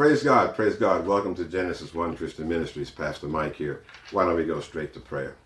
Praise God, praise God. Welcome to Genesis 1 Christian Ministries. Pastor Mike here. Why don't we go straight to prayer?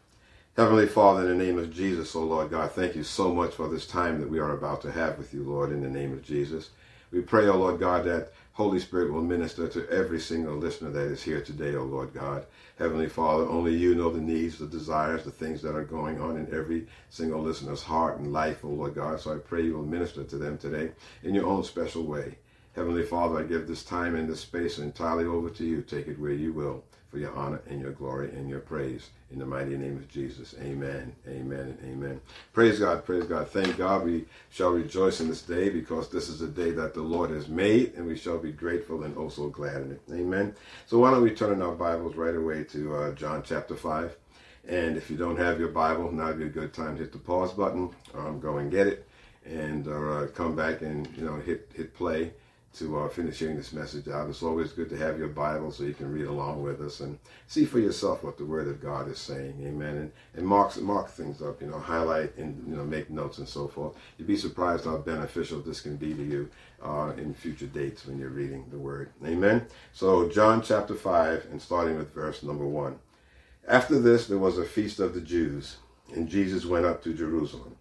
Heavenly Father, in the name of Jesus, O oh Lord God, thank you so much for this time that we are about to have with you, Lord, in the name of Jesus. We pray, O oh Lord God, that Holy Spirit will minister to every single listener that is here today, O oh Lord God. Heavenly Father, only you know the needs, the desires, the things that are going on in every single listener's heart and life, O Lord God. So I pray you will minister to them today in your own special way. Heavenly Father, I give this time and this space entirely over to you. Take it where you will for your honor and your glory and your praise. In the mighty name of Jesus. Amen. Amen and amen. Praise God. Praise God. Thank God we shall rejoice in this day because this is a day that the Lord has made and we shall be grateful and also glad in it. Amen. So why don't we turn in our Bibles right away to uh, John chapter 5. And if you don't have your Bible, now would be a good time to hit the pause button. Um, go and get it and uh, come back and you know hit hit play to uh, finish hearing this message out. It's always good to have your Bible so you can read along with us and see for yourself what the Word of God is saying. Amen. And, and mark, mark things up, you know, highlight and, you know, make notes and so forth. You'd be surprised how beneficial this can be to you uh, in future dates when you're reading the Word. Amen. So, John chapter 5, and starting with verse number 1. After this, there was a feast of the Jews, and Jesus went up to Jerusalem.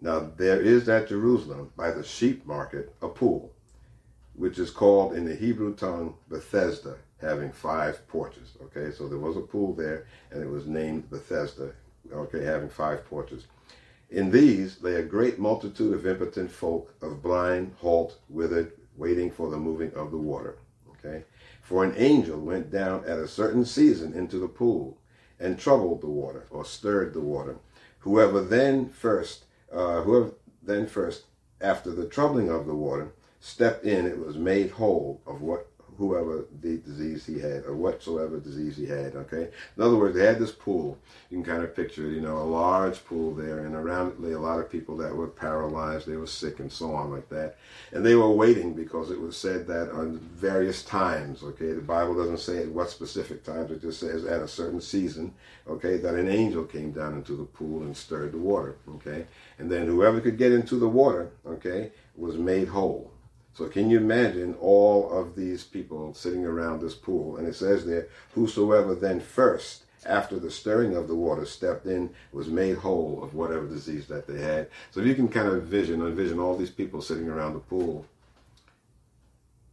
Now, there is at Jerusalem, by the sheep market, a pool which is called in the Hebrew tongue Bethesda, having five porches. Okay, so there was a pool there, and it was named Bethesda. Okay, having five porches. In these lay a great multitude of impotent folk, of blind, halt, withered, waiting for the moving of the water. Okay, for an angel went down at a certain season into the pool and troubled the water, or stirred the water. Whoever then first, uh, whoever then first, after the troubling of the water, stepped in, it was made whole of what whoever the disease he had or whatsoever disease he had. Okay. In other words, they had this pool. You can kind of picture, it, you know, a large pool there, and around it lay a lot of people that were paralyzed, they were sick, and so on like that. And they were waiting because it was said that on various times. Okay, the Bible doesn't say at what specific times. It just says at a certain season. Okay, that an angel came down into the pool and stirred the water. Okay, and then whoever could get into the water, okay, was made whole. So can you imagine all of these people sitting around this pool? And it says there, whosoever then first, after the stirring of the water, stepped in, was made whole of whatever disease that they had. So if you can kind of vision, envision all these people sitting around the pool,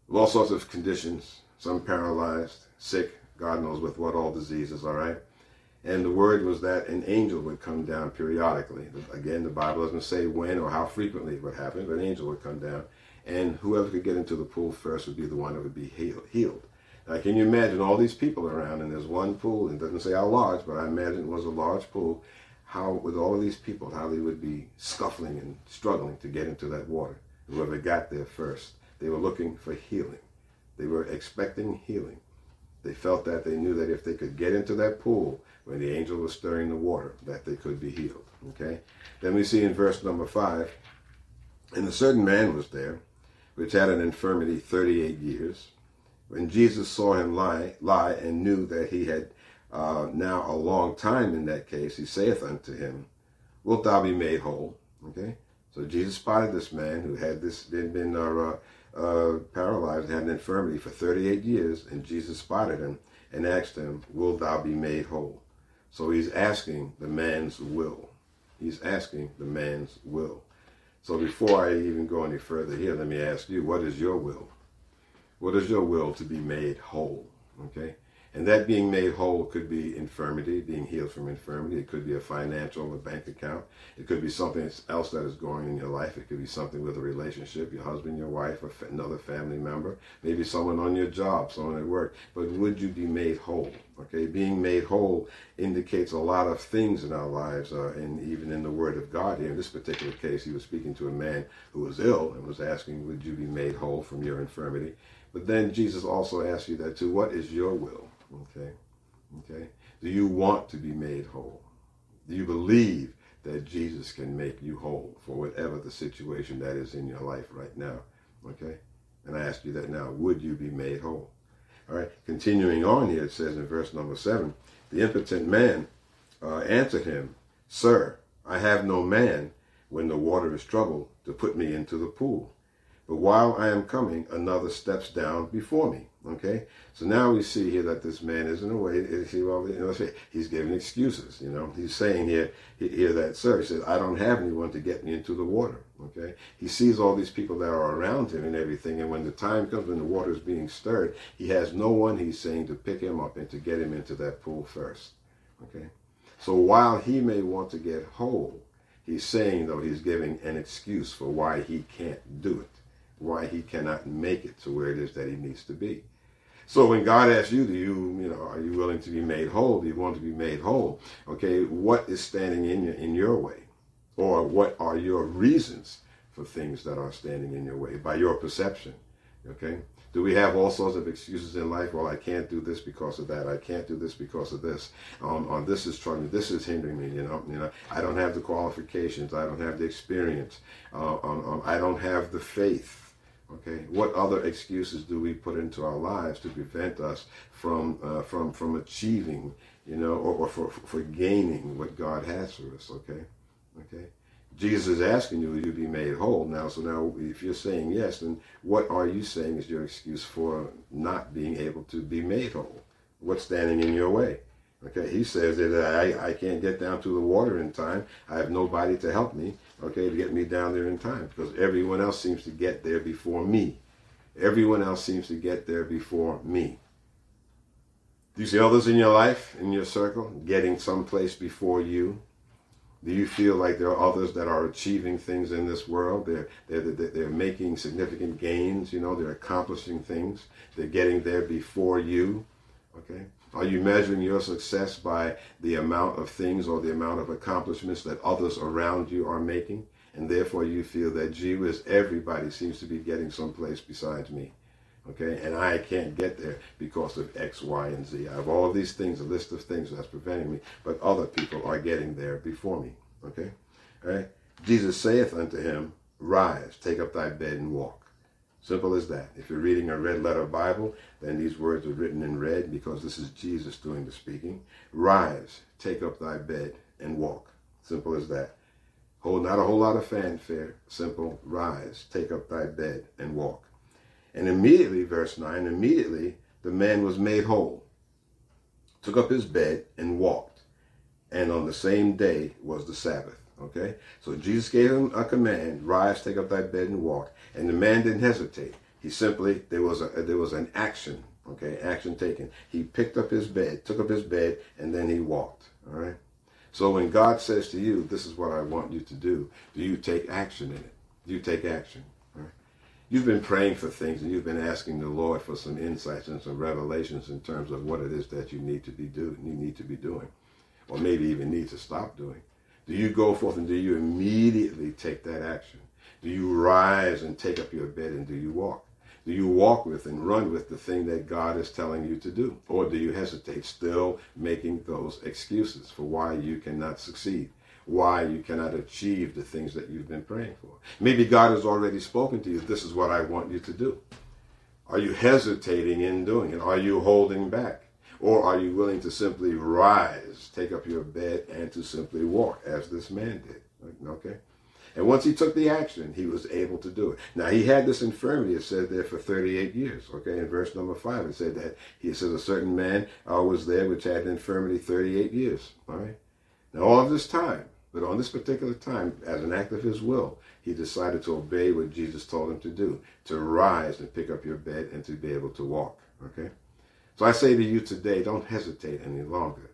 with all sorts of conditions, some paralyzed, sick, God knows with what all diseases, all right? And the word was that an angel would come down periodically. Again, the Bible doesn't say when or how frequently it would happen, but an angel would come down and whoever could get into the pool first would be the one that would be healed. Now, can you imagine all these people around, and there's one pool, and it doesn't say how large, but I imagine it was a large pool, how, with all of these people, how they would be scuffling and struggling to get into that water. Whoever got there first, they were looking for healing. They were expecting healing. They felt that they knew that if they could get into that pool when the angel was stirring the water, that they could be healed. Okay? Then we see in verse number five, and a certain man was there which had an infirmity 38 years. When Jesus saw him lie, lie and knew that he had uh, now a long time in that case, he saith unto him, Wilt thou be made whole? Okay, so Jesus spotted this man who had this had been uh, uh, paralyzed, had an infirmity for 38 years, and Jesus spotted him and asked him, Wilt thou be made whole? So he's asking the man's will. He's asking the man's will. So before I even go any further here, let me ask you, what is your will? What is your will to be made whole? Okay? And that being made whole could be infirmity, being healed from infirmity. It could be a financial or bank account. It could be something else that is going in your life. It could be something with a relationship, your husband, your wife, or another family member. Maybe someone on your job, someone at work. But would you be made whole? Okay, being made whole indicates a lot of things in our lives, uh, and even in the Word of God here. In this particular case, he was speaking to a man who was ill and was asking, Would you be made whole from your infirmity? But then Jesus also asks you that too. What is your will? Okay? Okay? Do you want to be made whole? Do you believe that Jesus can make you whole for whatever the situation that is in your life right now? Okay? And I ask you that now. Would you be made whole? All right, continuing on here, it says in verse number seven, the impotent man uh, answered him, Sir, I have no man when the water is troubled to put me into the pool. But while I am coming, another steps down before me. Okay, so now we see here that this man is in a way. See, well, you know, he's giving excuses. You know, he's saying here, here that sir, he says, I don't have anyone to get me into the water. Okay, he sees all these people that are around him and everything, and when the time comes when the water is being stirred, he has no one. He's saying to pick him up and to get him into that pool first. Okay, so while he may want to get whole, he's saying though he's giving an excuse for why he can't do it, why he cannot make it to where it is that he needs to be. So when God asks you, do you, you know, are you willing to be made whole? Do you want to be made whole? Okay, what is standing in your, in your way? Or what are your reasons for things that are standing in your way by your perception? Okay? Do we have all sorts of excuses in life? Well, I can't do this because of that. I can't do this because of this. Um, this is troubling. This is hindering me. You know, you know. I don't have the qualifications. I don't have the experience. Uh, um, um I don't have the faith. Okay, what other excuses do we put into our lives to prevent us from uh, from from achieving, you know, or, or for for gaining what God has for us? Okay, okay. Jesus is asking you, will you be made whole now? So now, if you're saying yes, then what are you saying is your excuse for not being able to be made whole? What's standing in your way? Okay, he says that I, I can't get down to the water in time. I have nobody to help me, okay, to get me down there in time because everyone else seems to get there before me. Everyone else seems to get there before me. Do you see others in your life, in your circle, getting someplace before you? Do you feel like there are others that are achieving things in this world? They're, they're, they're making significant gains, you know, they're accomplishing things. They're getting there before you, okay? Are you measuring your success by the amount of things or the amount of accomplishments that others around you are making? And therefore you feel that, gee whiz, everybody seems to be getting someplace besides me. Okay, and I can't get there because of X, Y, and Z. I have all of these things, a list of things that's preventing me, but other people are getting there before me. Okay, all right. Jesus saith unto him, Rise, take up thy bed and walk. Simple as that. If you're reading a red letter Bible, then these words are written in red because this is Jesus doing the speaking. Rise, take up thy bed, and walk. Simple as that. Whole, not a whole lot of fanfare. Simple. Rise, take up thy bed, and walk. And immediately, verse 9, immediately the man was made whole, took up his bed, and walked. And on the same day was the Sabbath. Okay? So Jesus gave him a command, rise, take up thy bed and walk. And the man didn't hesitate. He simply, there was a there was an action, okay, action taken. He picked up his bed, took up his bed, and then he walked. All right? So when God says to you, this is what I want you to do, do you take action in it? Do you take action? You've been praying for things and you've been asking the Lord for some insights and some revelations in terms of what it is that you need to be doing, you need to be doing, or maybe even need to stop doing. Do you go forth and do you immediately take that action? Do you rise and take up your bed and do you walk? Do you walk with and run with the thing that God is telling you to do? Or do you hesitate, still making those excuses for why you cannot succeed? Why you cannot achieve the things that you've been praying for? Maybe God has already spoken to you. This is what I want you to do. Are you hesitating in doing it? Are you holding back? Or are you willing to simply rise, take up your bed, and to simply walk, as this man did? Okay? And once he took the action, he was able to do it. Now, he had this infirmity, it said there, for 38 years. Okay, in verse number 5, it said that he says a certain man uh, was there which had infirmity 38 years. All right? Now, all of this time, but on this particular time, as an act of his will, he decided to obey what Jesus told him to do, to rise and pick up your bed and to be able to walk. Okay? So I say to you today, don't hesitate any longer.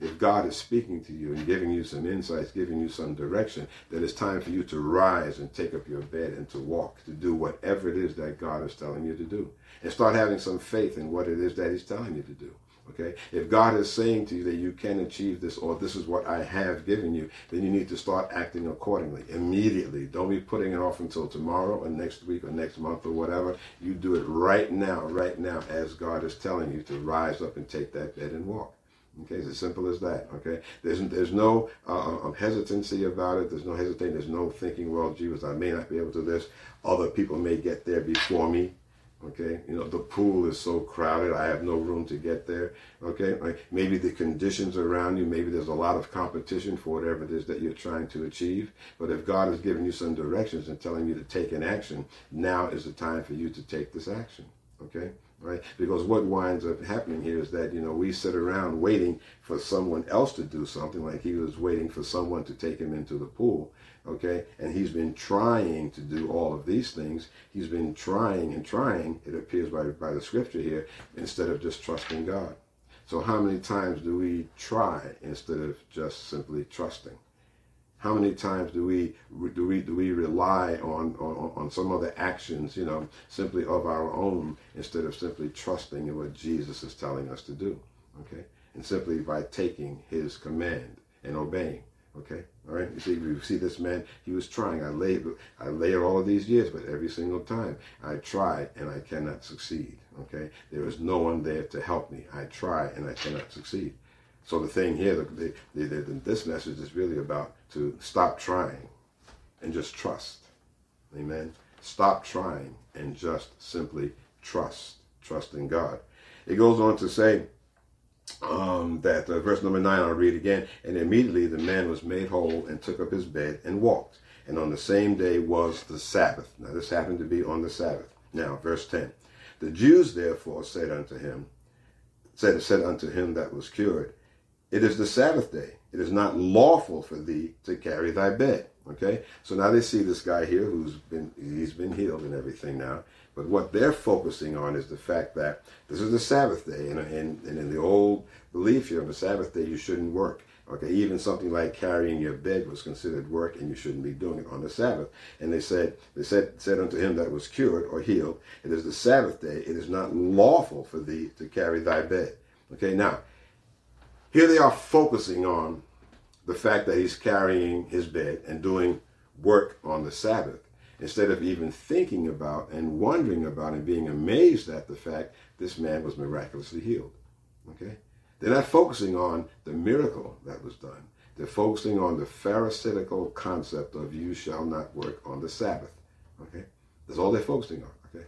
If God is speaking to you and giving you some insights, giving you some direction, then it's time for you to rise and take up your bed and to walk, to do whatever it is that God is telling you to do. And start having some faith in what it is that He's telling you to do. Okay? If God is saying to you that you can achieve this or this is what I have given you, then you need to start acting accordingly immediately. Don't be putting it off until tomorrow or next week or next month or whatever. You do it right now, right now, as God is telling you to rise up and take that bed and walk. Okay, it's as simple as that. Okay, there's there's no uh, um, hesitancy about it. There's no hesitation. There's no thinking. Well, Jesus, I may not be able to do this. Other people may get there before me. Okay, you know, the pool is so crowded, I have no room to get there. Okay, like maybe the conditions around you, maybe there's a lot of competition for whatever it is that you're trying to achieve. But if God has given you some directions and telling you to take an action, now is the time for you to take this action. Okay, right? Because what winds up happening here is that, you know, we sit around waiting for someone else to do something, like he was waiting for someone to take him into the pool, okay? And he's been trying to do all of these things. He's been trying and trying, it appears by, by the scripture here, instead of just trusting God. So how many times do we try instead of just simply trusting? How many times do we do we do we rely on, on on some other actions, you know, simply of our own instead of simply trusting in what Jesus is telling us to do, okay? And simply by taking His command and obeying, okay? All right. You see, you see this man. He was trying. I laid I labored all of these years, but every single time I try and I cannot succeed. Okay. There is no one there to help me. I try and I cannot succeed. So the thing here, the, the, the, this message is really about to stop trying and just trust. Amen. Stop trying and just simply trust. Trust in God. It goes on to say um, that uh, verse number nine, I'll read again. And immediately the man was made whole and took up his bed and walked. And on the same day was the Sabbath. Now this happened to be on the Sabbath. Now, verse 10. The Jews therefore said unto him, said, said unto him that was cured, it is the Sabbath day. It is not lawful for thee to carry thy bed. Okay? So now they see this guy here who's been he's been healed and everything now. But what they're focusing on is the fact that this is the Sabbath day, and, and, and in the old belief here on the Sabbath day you shouldn't work. Okay, even something like carrying your bed was considered work, and you shouldn't be doing it on the Sabbath. And they said, they said, said unto him that was cured or healed, It is the Sabbath day; it is not lawful for thee to carry thy bed. Okay, now here they are focusing on the fact that he's carrying his bed and doing work on the Sabbath instead of even thinking about and wondering about and being amazed at the fact this man was miraculously healed. Okay? They're not focusing on the miracle that was done. They're focusing on the pharisaical concept of you shall not work on the Sabbath. Okay? That's all they're focusing on. Okay?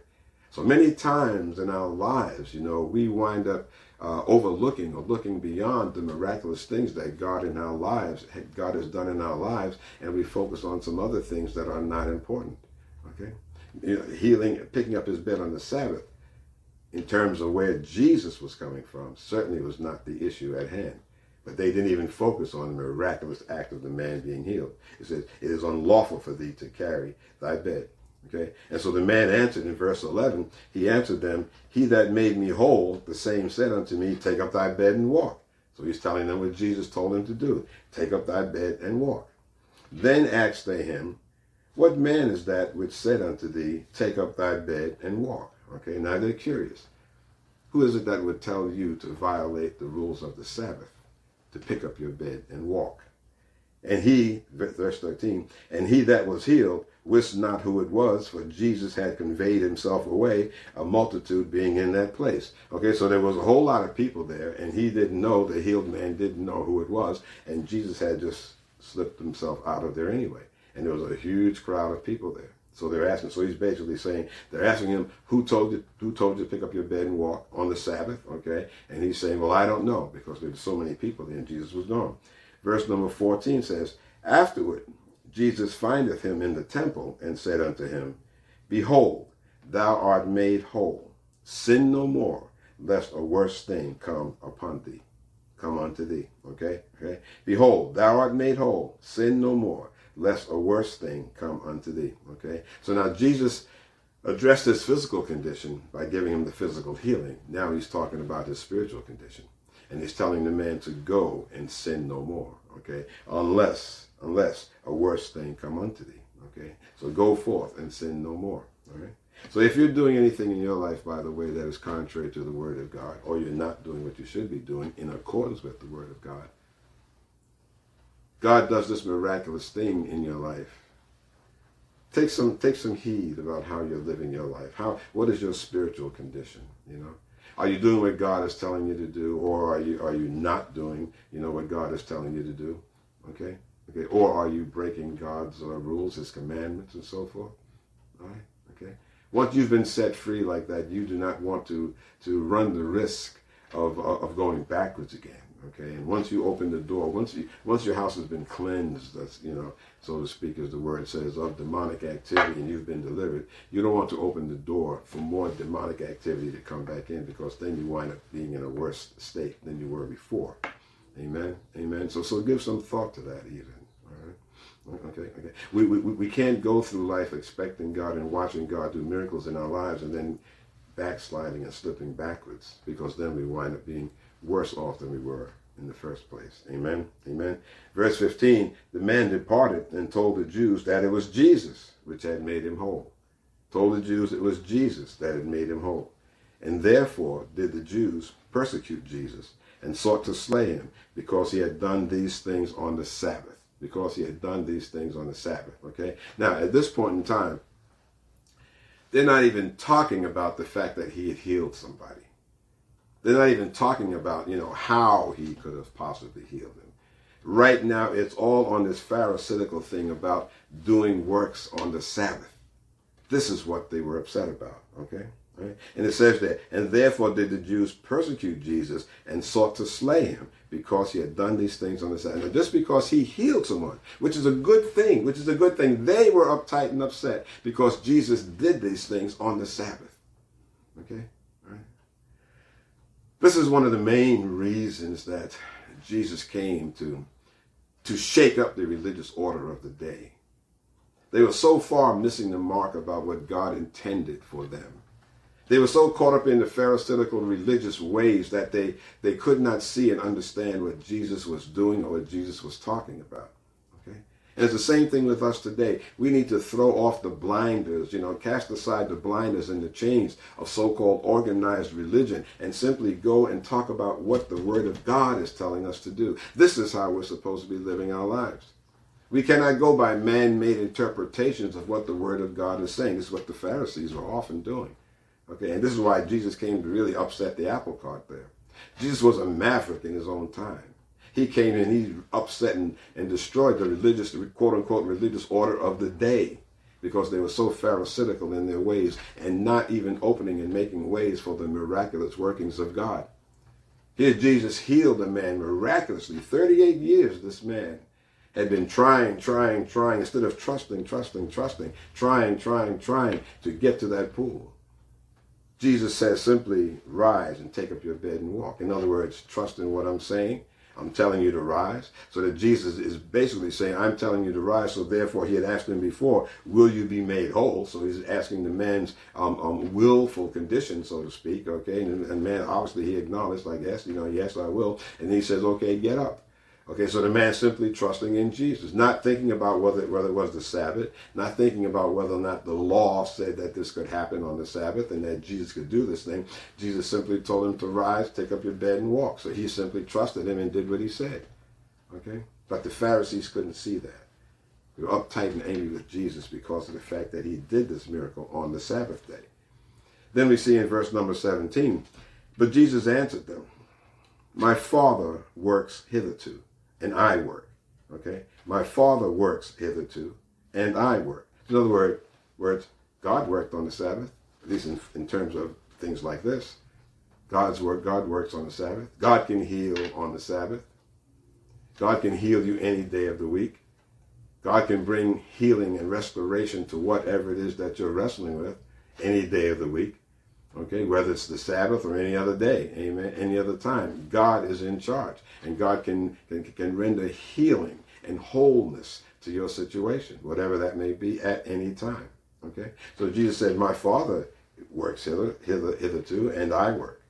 So many times in our lives, you know, we wind up uh, overlooking or looking beyond the miraculous things that God in our lives, God has done in our lives, and we focus on some other things that are not important. Okay, you know, healing, picking up his bed on the Sabbath, in terms of where Jesus was coming from, certainly was not the issue at hand. But they didn't even focus on the miraculous act of the man being healed. It says, It is unlawful for thee to carry thy bed. Okay? And so the man answered in verse 11, he answered them, He that made me whole, the same said unto me, Take up thy bed and walk. So he's telling them what Jesus told him to do Take up thy bed and walk. Then asked they him, What man is that which said unto thee, Take up thy bed and walk? Okay, now they're curious. Who is it that would tell you to violate the rules of the Sabbath, to pick up your bed and walk? And he, verse 13, and he that was healed wist not who it was, for Jesus had conveyed himself away, a multitude being in that place. Okay, so there was a whole lot of people there, and he didn't know, the healed man didn't know who it was, and Jesus had just slipped himself out of there anyway. And there was a huge crowd of people there. So they're asking, so he's basically saying, they're asking him, who told you, who told you to pick up your bed and walk on the Sabbath? Okay. And he's saying, well, I don't know, because there's so many people there, and Jesus was gone. Verse number 14 says, Afterward, Jesus findeth him in the temple and said unto him, Behold, thou art made whole. Sin no more, lest a worse thing come upon thee. Come unto thee. Okay? Okay? Behold, thou art made whole. Sin no more, lest a worse thing come unto thee. Okay? So now Jesus addressed his physical condition by giving him the physical healing. Now he's talking about his spiritual condition. And he's telling the man to go and sin no more. Okay? Unless unless a worse thing come unto thee. Okay? So go forth and sin no more. All right? So if you're doing anything in your life, by the way, that is contrary to the word of God, or you're not doing what you should be doing in accordance with the word of God, God does this miraculous thing in your life. Take some take some heed about how you're living your life. How what is your spiritual condition? You know, are you doing what God is telling you to do, or are you are you not doing you know what God is telling you to do? Or are you breaking God's uh, rules, His commandments, and so forth? All right. Okay. Once you've been set free like that, you do not want to to run the risk of uh, of going backwards again. Okay, and once you open the door, once you once your house has been cleansed, that's you know, so to speak, as the word says, of demonic activity, and you've been delivered, you don't want to open the door for more demonic activity to come back in, because then you wind up being in a worse state than you were before. Amen. Amen. So so give some thought to that even. Okay, okay. We, we, we can't go through life expecting God and watching God do miracles in our lives and then backsliding and slipping backwards because then we wind up being worse off than we were in the first place. Amen. Amen. Verse 15 The man departed and told the Jews that it was Jesus which had made him whole. Told the Jews it was Jesus that had made him whole. And therefore did the Jews persecute Jesus and sought to slay him because he had done these things on the Sabbath. Because he had done these things on the Sabbath. Okay? Now, at this point in time, they're not even talking about the fact that he had healed somebody. They're not even talking about, you know, how he could have possibly healed him. Right now, it's all on this Pharisaical thing about doing works on the Sabbath. This is what they were upset about, okay? Right? And it says that, and therefore did the Jews persecute Jesus and sought to slay him because he had done these things on the Sabbath. Now, just because he healed someone, which is a good thing, which is a good thing, they were uptight and upset because Jesus did these things on the Sabbath. Okay? Right? This is one of the main reasons that Jesus came to, to shake up the religious order of the day. They were so far missing the mark about what God intended for them. They were so caught up in the Pharisaical religious ways that they, they could not see and understand what Jesus was doing or what Jesus was talking about. Okay? And it's the same thing with us today. We need to throw off the blinders, you know, cast aside the blinders and the chains of so-called organized religion and simply go and talk about what the Word of God is telling us to do. This is how we're supposed to be living our lives. We cannot go by man-made interpretations of what the Word of God is saying. This is what the Pharisees were often doing. Okay, and this is why Jesus came to really upset the apple cart there. Jesus was a maverick in his own time. He came and he upset and, and destroyed the religious, quote unquote, religious order of the day because they were so pharisaical in their ways and not even opening and making ways for the miraculous workings of God. Here Jesus healed a man miraculously. 38 years this man had been trying, trying, trying, instead of trusting, trusting, trusting, trying, trying, trying to get to that pool. Jesus says simply, rise and take up your bed and walk. In other words, trust in what I'm saying. I'm telling you to rise. So that Jesus is basically saying, I'm telling you to rise. So therefore, he had asked him before, will you be made whole? So he's asking the man's um, um, willful condition, so to speak. Okay. And, and man, obviously he acknowledged, like, yes, you know, yes, I will. And he says, okay, get up. Okay, so the man simply trusting in Jesus, not thinking about whether, whether it was the Sabbath, not thinking about whether or not the law said that this could happen on the Sabbath and that Jesus could do this thing. Jesus simply told him to rise, take up your bed, and walk. So he simply trusted him and did what he said. Okay? But the Pharisees couldn't see that. They were uptight and angry with Jesus because of the fact that he did this miracle on the Sabbath day. Then we see in verse number 17, but Jesus answered them, My Father works hitherto and I work. Okay? My Father works hitherto, and I work. In other words, words God worked on the Sabbath, at least in, in terms of things like this. God's work, God works on the Sabbath. God can heal on the Sabbath. God can heal you any day of the week. God can bring healing and restoration to whatever it is that you're wrestling with any day of the week. Okay, whether it's the Sabbath or any other day, amen, any other time, God is in charge, and God can can, can render healing and wholeness to your situation, whatever that may be, at any time. Okay, so Jesus said, "My Father works hither, hither, hitherto, and I work."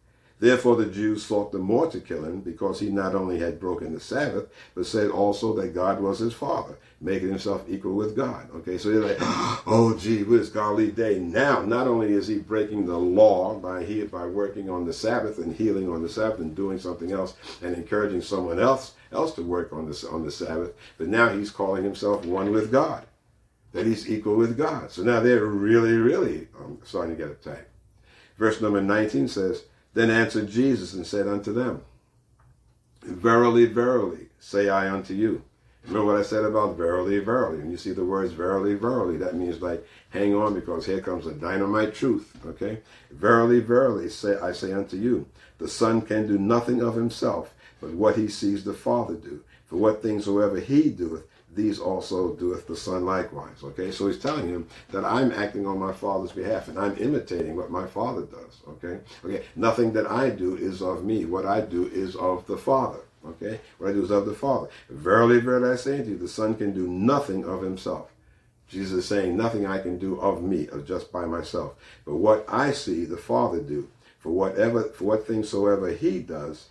Therefore, the Jews sought the more to kill him because he not only had broken the Sabbath, but said also that God was his father, making himself equal with God. Okay, so they're like, oh, gee whiz, golly day. Now, not only is he breaking the law by he, by working on the Sabbath and healing on the Sabbath and doing something else and encouraging someone else else to work on the, on the Sabbath, but now he's calling himself one with God, that he's equal with God. So now they're really, really um, starting to get attacked. Verse number 19 says, then answered Jesus and said unto them, Verily, verily, say I unto you. Remember what I said about verily, verily. When you see the words verily, verily, that means like hang on because here comes the dynamite truth. Okay? Verily, verily, say I say unto you, the Son can do nothing of himself, but what he sees the Father do. For what things soever he doeth, these also doeth the Son likewise. Okay, so he's telling him that I'm acting on my Father's behalf and I'm imitating what my Father does. Okay, okay, nothing that I do is of me. What I do is of the Father. Okay, what I do is of the Father. Verily, verily, I say unto you, the Son can do nothing of himself. Jesus is saying, nothing I can do of me, of just by myself. But what I see the Father do, for whatever, for what things soever he does,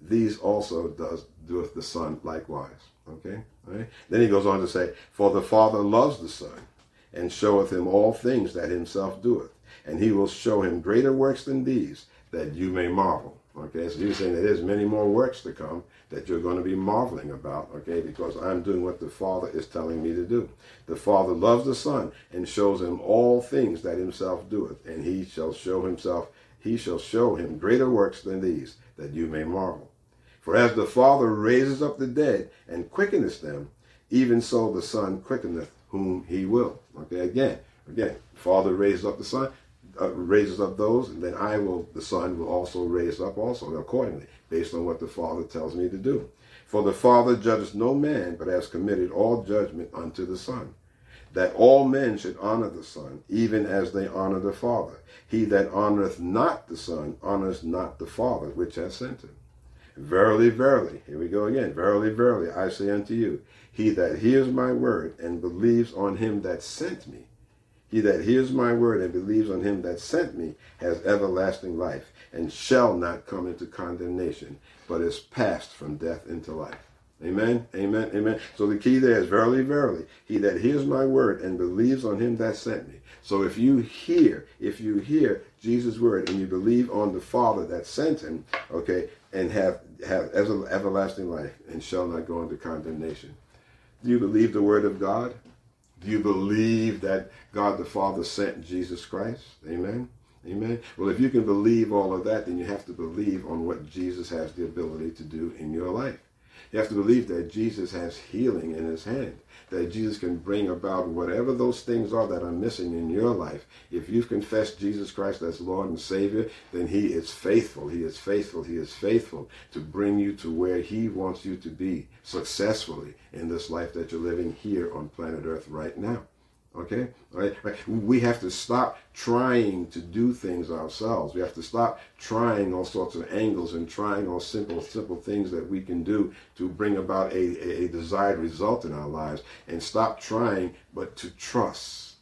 these also does doeth the Son likewise. Okay? Right? Then he goes on to say, For the Father loves the Son, and showeth him all things that himself doeth. And he will show him greater works than these, that you may marvel. Okay, so he's saying that there's many more works to come that you're going to be marveling about, okay, because I'm doing what the Father is telling me to do. The Father loves the Son and shows him all things that himself doeth, and he shall show himself, he shall show him greater works than these, that you may marvel. For as the Father raises up the dead and quickeneth them, even so the Son quickeneth whom he will. Okay, again, again, Father raises up the Son, uh, raises up those, and then I will, the Son will also raise up also accordingly, based on what the Father tells me to do. For the Father judges no man, but has committed all judgment unto the Son, that all men should honor the Son, even as they honor the Father. He that honoreth not the Son honors not the Father which has sent him. Verily, verily, here we go again. Verily, verily, I say unto you, he that hears my word and believes on him that sent me, he that hears my word and believes on him that sent me has everlasting life, and shall not come into condemnation, but is passed from death into life. Amen, amen, amen. So the key there is verily, verily, he that hears my word and believes on him that sent me. So if you hear, if you hear Jesus' word and you believe on the Father that sent him, okay, and have have everlasting life and shall not go into condemnation. Do you believe the word of God? Do you believe that God the Father sent Jesus Christ? Amen. Amen. Well, if you can believe all of that, then you have to believe on what Jesus has the ability to do in your life. You have to believe that Jesus has healing in his hand, that Jesus can bring about whatever those things are that are missing in your life. If you've confessed Jesus Christ as Lord and Savior, then he is faithful. He is faithful. He is faithful to bring you to where he wants you to be successfully in this life that you're living here on planet Earth right now. Okay? Right? We have to stop trying to do things ourselves. We have to stop trying all sorts of angles and trying all simple, simple things that we can do to bring about a, a, desired result in our lives. And stop trying, but to trust.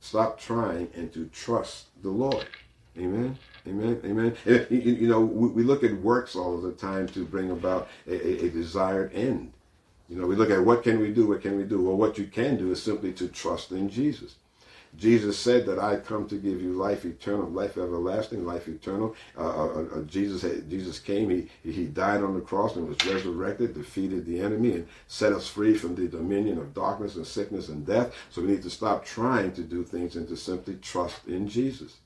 Stop trying and to trust the Lord. Amen. Amen. Amen. You, know, we, look at works all of the time to bring about a, a desired end. You know, we look at what can we do, what can we do? Well, what you can do is simply to trust in Jesus. Jesus said that I come to give you life eternal, life everlasting, life eternal. Uh, uh, uh, Jesus Jesus came, he, he died on the cross and was resurrected, defeated the enemy, and set us free from the dominion of darkness and sickness and death. So we need to stop trying to do things and to simply trust in Jesus.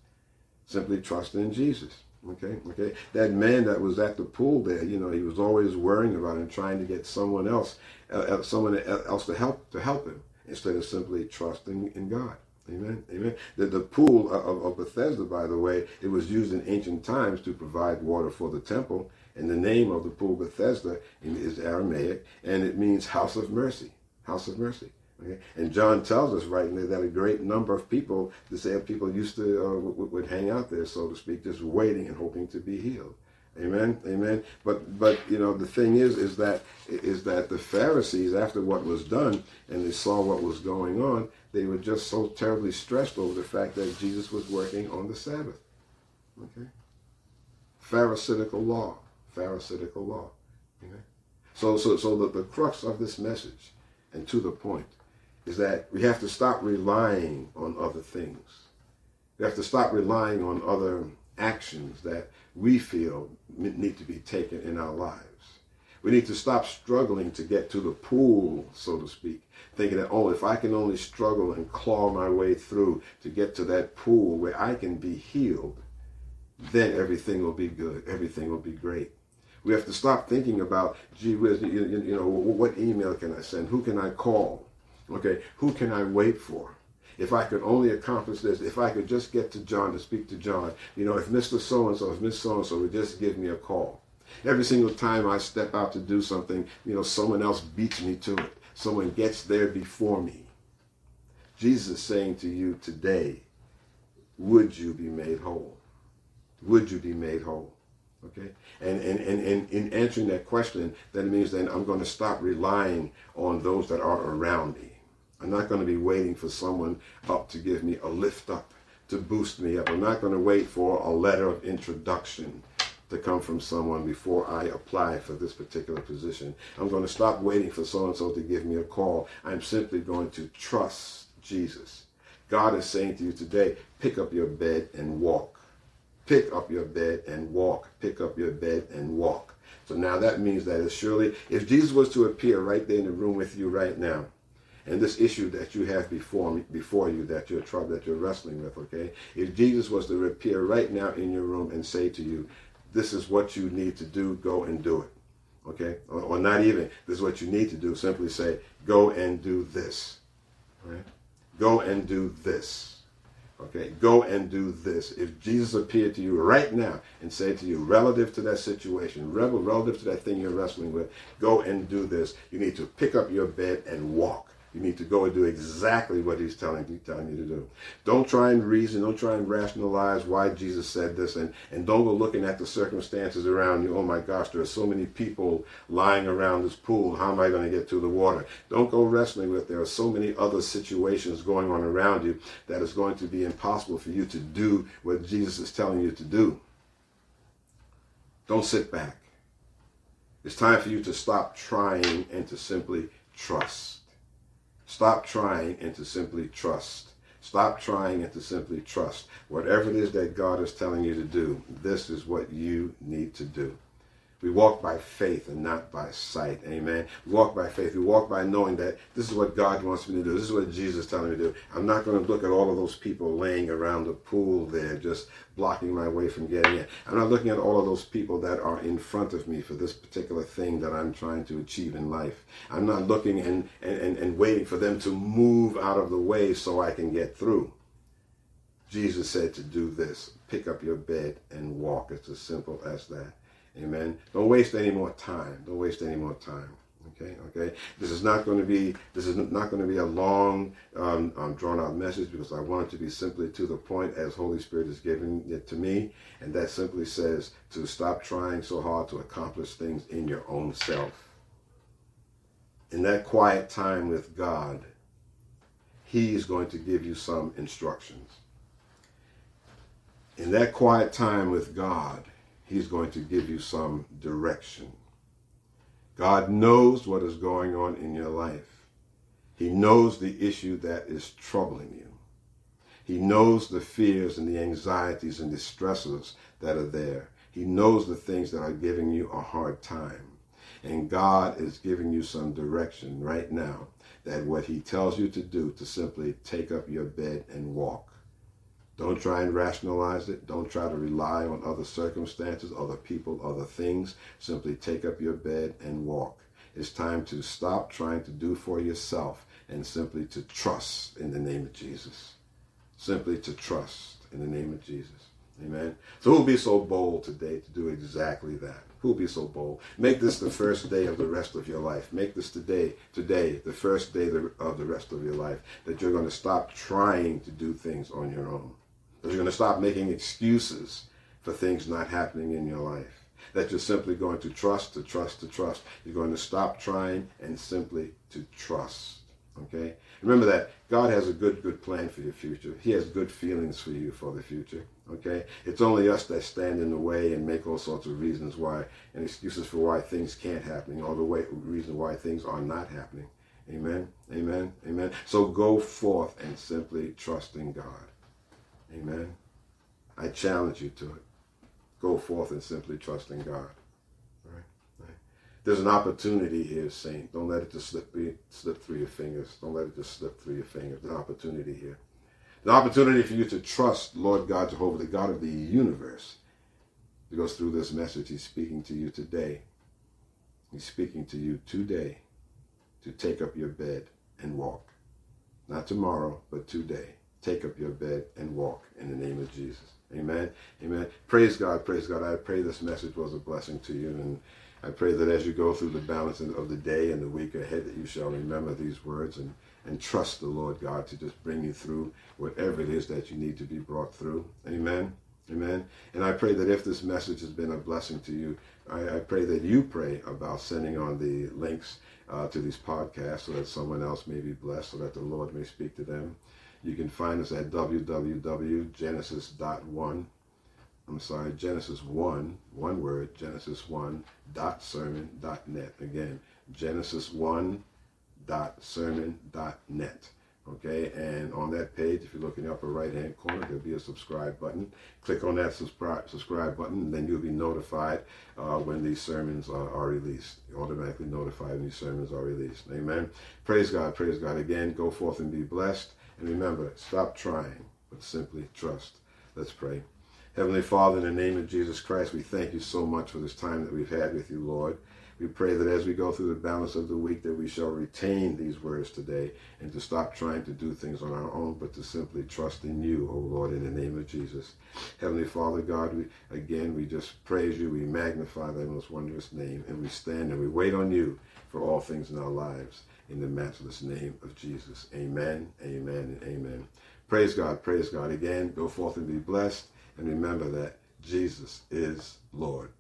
Simply trust in Jesus. Okay, okay. That man that was at the pool there, you know, he was always worrying about and trying to get someone else, uh, uh someone else to help to help him instead of simply trusting in God. Amen. Amen. The, the pool of, of Bethesda, by the way, it was used in ancient times to provide water for the temple. And the name of the pool Bethesda is Aramaic, and it means house of mercy. House of mercy. Okay? And John tells us right there that a great number of people, the same people used to uh, would hang out there, so to speak, just waiting and hoping to be healed. Amen, amen. But but you know the thing is is that is that the Pharisees after what was done and they saw what was going on, they were just so terribly stressed over the fact that Jesus was working on the Sabbath. Okay, Pharisaical law, Pharisaical law. Okay? So so so the, the crux of this message, and to the point, is that we have to stop relying on other things. We have to stop relying on other actions that we feel need to be taken in our lives. We need to stop struggling to get to the pool, so to speak, thinking that, oh, if I can only struggle and claw my way through to get to that pool where I can be healed, then everything will be good. Everything will be great. We have to stop thinking about, gee whiz, you, you know, what email can I send? Who can I call? Okay, who can I wait for? If I could only accomplish this, if I could just get to John to speak to John, you know, if Mr. So and so, if Miss So and so would just give me a call. Every single time I step out to do something, you know, someone else beats me to it. Someone gets there before me. Jesus is saying to you today, would you be made whole? Would you be made whole? Okay? And, and, and, and in answering that question, that means then I'm going to stop relying on those that are around me. I'm not going to be waiting for someone up to give me a lift up, to boost me up. I'm not going to wait for a letter of introduction to come from someone before I apply for this particular position. I'm going to stop waiting for so and so to give me a call. I'm simply going to trust Jesus. God is saying to you today, pick up your bed and walk. Pick up your bed and walk. Pick up your bed and walk. So now that means that as surely, if Jesus was to appear right there in the room with you right now, and this issue that you have before me, before you that you're trouble that you're wrestling with, okay? If Jesus was to appear right now in your room and say to you, "This is what you need to do. Go and do it," okay? Or, or not even, "This is what you need to do." Simply say, "Go and do this." Right? Go and do this. Okay, go and do this. If Jesus appeared to you right now and said to you, relative to that situation, relative to that thing you're wrestling with, go and do this. You need to pick up your bed and walk. You need to go and do exactly what he's telling you, telling you to do. Don't try and reason, don't try and rationalize why Jesus said this, and, and don't go looking at the circumstances around you. Oh my gosh, there are so many people lying around this pool. How am I going to get to the water? Don't go wrestling with there are so many other situations going on around you that it's going to be impossible for you to do what Jesus is telling you to do. Don't sit back. It's time for you to stop trying and to simply trust. Stop trying and to simply trust. Stop trying and to simply trust. Whatever it is that God is telling you to do, this is what you need to do. We walk by faith and not by sight. Amen. We walk by faith. We walk by knowing that this is what God wants me to do. This is what Jesus is telling me to do. I'm not going to look at all of those people laying around the pool there, just blocking my way from getting in. I'm not looking at all of those people that are in front of me for this particular thing that I'm trying to achieve in life. I'm not looking and, and, and waiting for them to move out of the way so I can get through. Jesus said to do this pick up your bed and walk. It's as simple as that. Amen. Don't waste any more time. Don't waste any more time. Okay, okay. This is not going to be this is not going to be a long, um, um, drawn out message because I want it to be simply to the point as Holy Spirit is giving it to me, and that simply says to stop trying so hard to accomplish things in your own self. In that quiet time with God, He is going to give you some instructions. In that quiet time with God, He's going to give you some direction. God knows what is going on in your life. He knows the issue that is troubling you. He knows the fears and the anxieties and the stresses that are there. He knows the things that are giving you a hard time. And God is giving you some direction right now that what he tells you to do to simply take up your bed and walk. Don't try and rationalize it. Don't try to rely on other circumstances, other people, other things. Simply take up your bed and walk. It's time to stop trying to do for yourself and simply to trust in the name of Jesus. Simply to trust in the name of Jesus. Amen. So who'll be so bold today to do exactly that? Who'll be so bold? Make this the first day of the rest of your life. Make this today, today, the first day of the rest of your life, that you're going to stop trying to do things on your own you're going to stop making excuses for things not happening in your life. That you're simply going to trust, to trust, to trust. You're going to stop trying and simply to trust. Okay? Remember that God has a good, good plan for your future. He has good feelings for you for the future. Okay? It's only us that stand in the way and make all sorts of reasons why and excuses for why things can't happen, or the way reason why things are not happening. Amen. Amen. Amen. So go forth and simply trust in God. Amen. I challenge you to it. Go forth and simply trust in God. There's an opportunity here, Saint. Don't let it just slip, slip through your fingers. Don't let it just slip through your fingers. There's an opportunity here. The opportunity for you to trust Lord God Jehovah, the God of the universe, because through this message, He's speaking to you today. He's speaking to you today to take up your bed and walk. Not tomorrow, but today. Take up your bed and walk in the name of Jesus. Amen. Amen. Praise God. Praise God. I pray this message was a blessing to you. And I pray that as you go through the balance of the day and the week ahead, that you shall remember these words and, and trust the Lord God to just bring you through whatever it is that you need to be brought through. Amen. Amen. And I pray that if this message has been a blessing to you, I, I pray that you pray about sending on the links uh, to these podcasts so that someone else may be blessed, so that the Lord may speak to them. You can find us at www.genesis.one. I'm sorry, Genesis 1, one word, Genesis 1 dot sermon dot net. Again, Genesis 1 dot sermon dot net. Okay, and on that page, if you look in the upper right hand corner, there'll be a subscribe button. Click on that subscribe subscribe button, and then you'll be notified uh, when these sermons are, are released. You're automatically notified when these sermons are released. Amen. Praise God, praise God. Again, go forth and be blessed. And remember, stop trying, but simply trust. Let's pray. Heavenly Father, in the name of Jesus Christ, we thank you so much for this time that we've had with you, Lord. We pray that as we go through the balance of the week, that we shall retain these words today and to stop trying to do things on our own, but to simply trust in you, O Lord, in the name of Jesus. Heavenly Father, God, we again we just praise you, we magnify thy most wondrous name, and we stand and we wait on you for all things in our lives. In the matchless name of Jesus. Amen, amen, and amen. Praise God, praise God. Again, go forth and be blessed. And remember that Jesus is Lord.